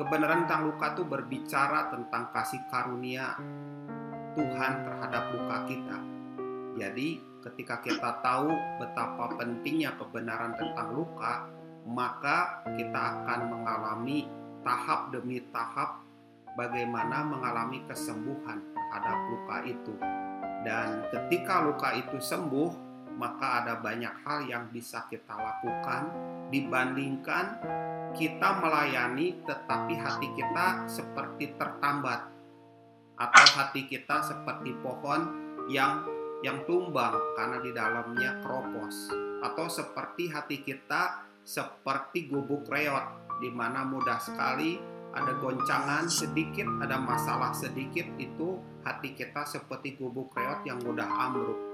kebenaran tentang luka itu berbicara tentang kasih karunia Tuhan terhadap luka kita. Jadi, ketika kita tahu betapa pentingnya kebenaran tentang luka, maka kita akan mengalami tahap demi tahap bagaimana mengalami kesembuhan terhadap luka itu. Dan ketika luka itu sembuh, maka ada banyak hal yang bisa kita lakukan dibandingkan kita melayani tetapi hati kita seperti tertambat atau hati kita seperti pohon yang yang tumbang karena di dalamnya keropos atau seperti hati kita seperti gubuk reot di mana mudah sekali ada goncangan sedikit, ada masalah sedikit itu hati kita seperti gubuk reot yang mudah ambruk